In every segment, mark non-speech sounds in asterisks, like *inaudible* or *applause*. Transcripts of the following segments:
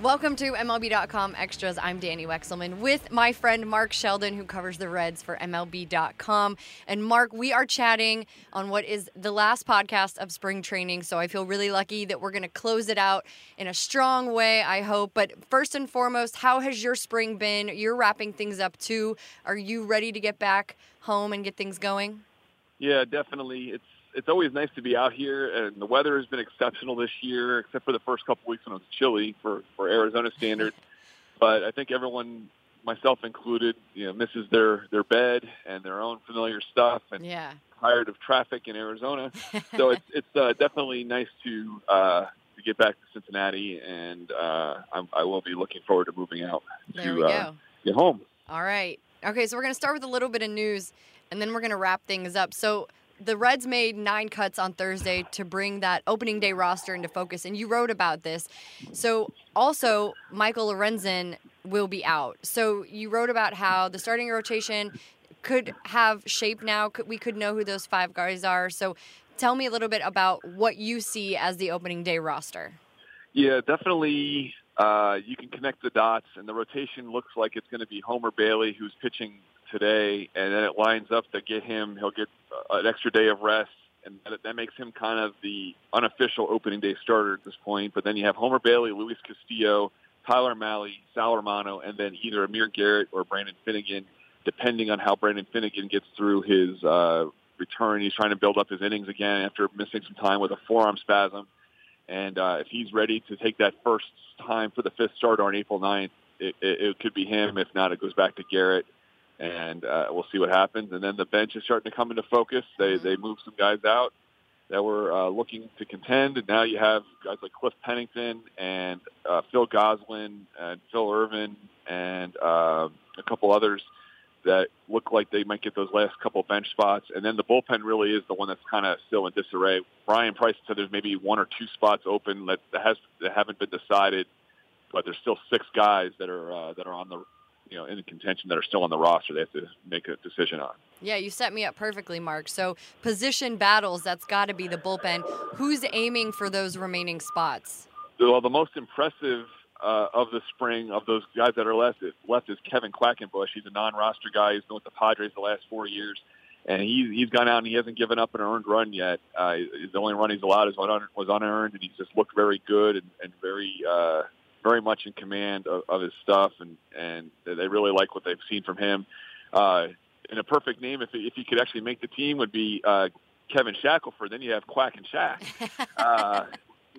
Welcome to MLB.com Extras. I'm Danny Wexelman with my friend Mark Sheldon, who covers the Reds for MLB.com. And Mark, we are chatting on what is the last podcast of spring training. So I feel really lucky that we're going to close it out in a strong way, I hope. But first and foremost, how has your spring been? You're wrapping things up too. Are you ready to get back home and get things going? Yeah, definitely. It's it's always nice to be out here, and the weather has been exceptional this year, except for the first couple weeks when it was chilly for for Arizona standards. but I think everyone, myself included, you know, misses their their bed and their own familiar stuff, and yeah. tired of traffic in Arizona. *laughs* so it's it's uh, definitely nice to uh, to get back to Cincinnati, and uh, I'm, I will be looking forward to moving out There to uh, get home. All right. Okay, so we're going to start with a little bit of news and then we're going to wrap things up. So the Reds made nine cuts on Thursday to bring that opening day roster into focus, and you wrote about this. So also, Michael Lorenzen will be out. So you wrote about how the starting rotation could have shape now. We could know who those five guys are. So tell me a little bit about what you see as the opening day roster. Yeah, definitely. Uh, you can connect the dots, and the rotation looks like it's going to be Homer Bailey, who's pitching today, and then it lines up to get him. He'll get uh, an extra day of rest, and that, that makes him kind of the unofficial opening day starter at this point. But then you have Homer Bailey, Luis Castillo, Tyler Mahle, Sal Romano, and then either Amir Garrett or Brandon Finnegan, depending on how Brandon Finnegan gets through his uh, return. He's trying to build up his innings again after missing some time with a forearm spasm. And uh, if he's ready to take that first time for the fifth starter on April 9th, it, it, it could be him. If not, it goes back to Garrett and uh, we'll see what happens. And then the bench is starting to come into focus. They they move some guys out that were uh, looking to contend, and now you have guys like Cliff Pennington and uh, Phil Gosselin and Phil Ervin and uh, a couple others that look like they might get those last couple bench spots. And then the bullpen really is the one that's kind of still in disarray. Bryan Price said there's maybe one or two spots open that, that has that haven't been decided, but there's still six guys that are uh, that are on the you know in contention that are still on the roster. They have to make a decision on. Yeah, you set me up perfectly, Mark. So position battles, that's got to be the bullpen. Who's aiming for those remaining spots? Well, the most impressive uh, of the spring of those guys that are left is, left is Kevin Quackenbush. He's a non-roster guy. He's been with the Padres the last four years, and he's he's gone out and he hasn't given up an earned run yet. Uh, the only run he's allowed is one was unearned, and he's just looked very good and, and very uh, very much in command of, of his stuff, and and they really like what they've seen from him. Uh, and a perfect name, if if he could actually make the team, would be uh, Kevin Shackelford. Then you have Quack and Shack. *laughs* Uh,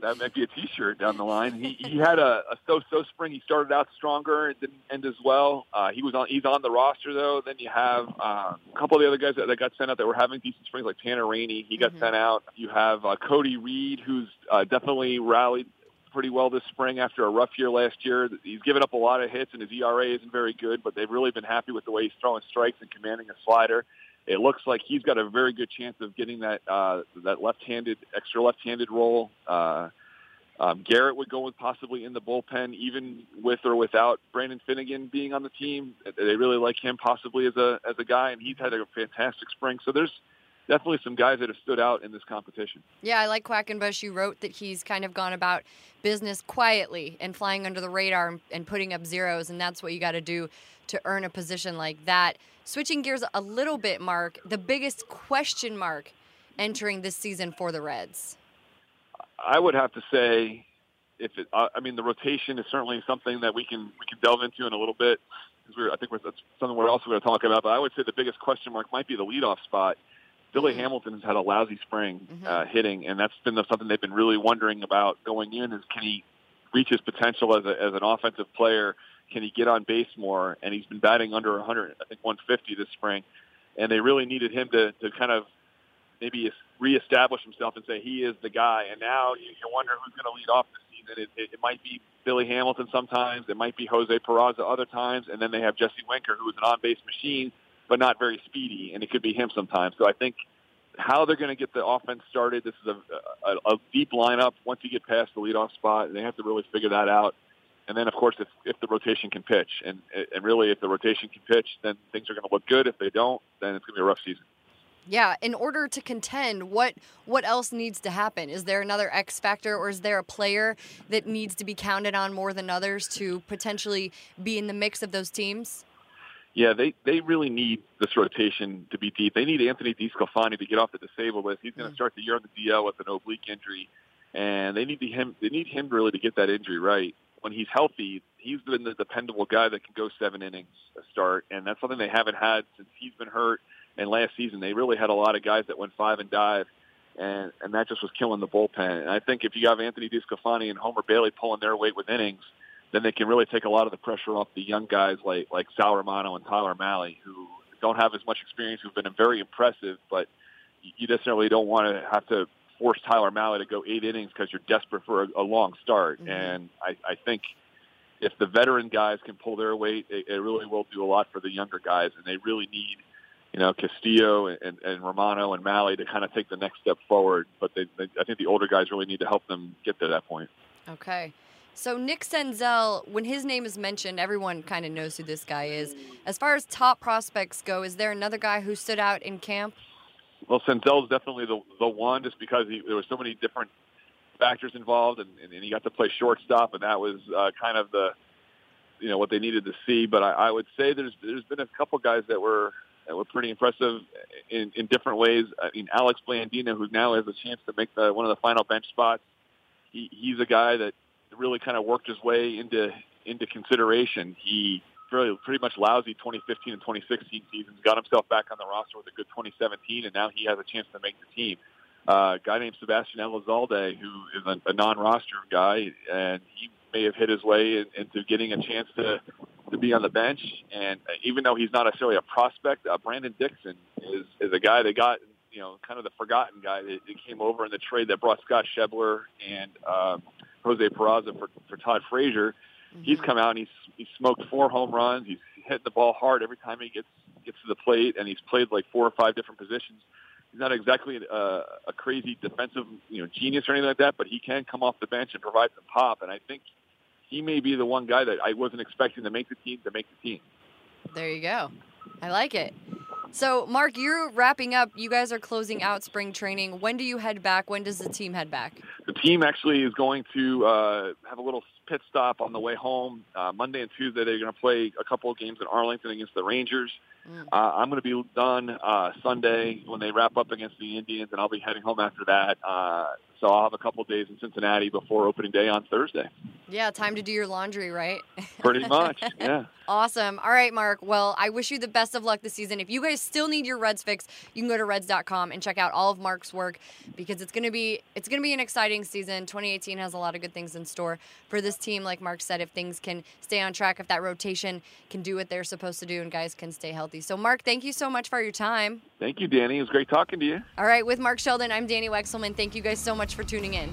that might be a T-shirt down the line. He he had a, a so-so spring. He started out stronger and didn't end as well. Uh, he was on he's on the roster though. Then you have uh, a couple of the other guys that, that got sent out that were having decent springs, like Tanner Rainey. He got Mhm. sent out. You have uh, Cody Reed, who's uh, definitely rallied pretty well this spring after a rough year last year. He's given up a lot of hits, and his ERA isn't very good, but they've really been happy with the way he's throwing strikes and commanding a slider. It looks like he's got a very good chance of getting that uh, that left-handed, extra left-handed role. Uh, um, Garrett would go with possibly in the bullpen, even with or without Brandon Finnegan being on the team. They really like him possibly as a as a guy, and he's had a fantastic spring. So there's definitely some guys that have stood out in this competition. Yeah, I like Quackenbush. You wrote that he's kind of gone about business quietly and flying under the radar and, putting up zeros, and that's what you got to do to earn a position like that. Switching gears a little bit, Mark, the biggest question mark entering this season for the Reds. I would have to say, if it, uh, I mean, the rotation is certainly something that we can we can delve into in a little bit because we're I think we're, that's something we're also going to talk about. But I would say the biggest question mark might be the leadoff spot. Billy. Hamilton has had a lousy spring Mhm. uh, hitting, and that's been the, something they've been really wondering about going in. Is can he reach his potential as a, as an offensive player? Can he get on base more? And he's been batting under 100, I think 150 this spring, and they really needed him to to kind of maybe reestablish himself and say he is the guy. And now you, you wonder who's going to lead off this season. It, it, it might be Billy Hamilton sometimes. It might be Jose Peraza other times, and then they have Jesse Winker, who is an on-base machine but not very speedy, and it could be him sometimes. So I think how they're going to get the offense started. This is a, a, a deep lineup. Once you get past the leadoff spot, they have to really figure that out. And then, of course, if, if the rotation can pitch, and and really, if the rotation can pitch, then things are going to look good. If they don't, then it's going to be a rough season. Yeah, in order to contend, what what else needs to happen? Is there another X factor, or is there a player that needs to be counted on more than others to potentially be in the mix of those teams? Yeah, they they really need this rotation to be deep. They need Anthony DeSclafani to get off the disabled list. He's going to mm. start the year on the DL with an oblique injury, and they need the, him. They need him really to get that injury right. When he's healthy, he's been the dependable guy that can go seven innings a start, and that's something they haven't had since he's been hurt. And last season, they really had a lot of guys that went five and dive, and and that just was killing the bullpen. And I think if you have Anthony DeSclafani and Homer Bailey pulling their weight with innings, then they can really take a lot of the pressure off the young guys like like Sal Romano and Tyler Mahle, who don't have as much experience, who've been very impressive, but you necessarily don't want to have to force Tyler Mahle to go eight innings because you're desperate for a, a long start. Mm-hmm. And I, I think if the veteran guys can pull their weight, it, it really will do a lot for the younger guys, and they really need. You know Castillo and, and Romano and Mahle to kind of take the next step forward, but they, they, I think the older guys really need to help them get to that point. Okay. So Nick Senzel, when his name is mentioned, everyone kind of knows who this guy is. As far as top prospects go, is there another guy who stood out in camp? Well, Senzel is definitely the the one, just because he, there were so many different factors involved, and, and he got to play shortstop, and that was uh, kind of the you know what they needed to see. But I, I would say there's there's been a couple guys that were that were pretty impressive in, in different ways. I mean, Alex Blandino, who now has a chance to make the, one of the final bench spots, he, he's a guy that really kind of worked his way into into consideration. He really pretty much lousy 2015 and 2016 seasons, got himself back on the roster with a good 2017, and now he has a chance to make the team. Uh, a guy named Sebastian Elizalde, who is a, a non-roster guy, and he may have hit his way in, into getting a chance to to be on the bench. And even though he's not necessarily a prospect, uh, Brandon Dixon is is a guy that got you know kind of the forgotten guy that, that came over in the trade that brought Scott Schebler and. Um, Jose Peraza for, for Todd Frazier. Mm-hmm. He's come out and he's he's smoked four home runs. He's hitting the ball hard every time he gets gets to the plate, and he's played like four or five different positions. He's not exactly a, a crazy defensive you know genius or anything like that, but he can come off the bench and provide some pop. And I think he may be the one guy that I wasn't expecting to make the team to make the team. There you go. I like it. So, Mark, you're wrapping up. You guys are closing out spring training. When do you head back? When does the team head back? The team actually is going to uh, have a little pit stop on the way home. Uh, Monday and Tuesday, they're going to play a couple of games in Arlington against the Rangers. Mm. Uh, I'm going to be done uh, Sunday when they wrap up against the Indians, and I'll be heading home after that. Uh, so I'll have a couple of days in Cincinnati before opening day on Thursday. Yeah, time to do your laundry, right? *laughs* Pretty much, yeah. awesome. All right, Mark. Well, I wish you the best of luck this season. If you guys still need your Reds fix, you can go to reds.com and check out all of Mark's work because it's going to be it's going to be an exciting season. 2018 has a lot of good things in store for this team like Mark said if things can stay on track, if that rotation can do what they're supposed to do and guys can stay healthy. So Mark, thank you so much for your time. Thank you, Danny. It was great talking to you. All right, with Mark Sheldon, I'm Danny Wexelman. Thank you guys so much for tuning in.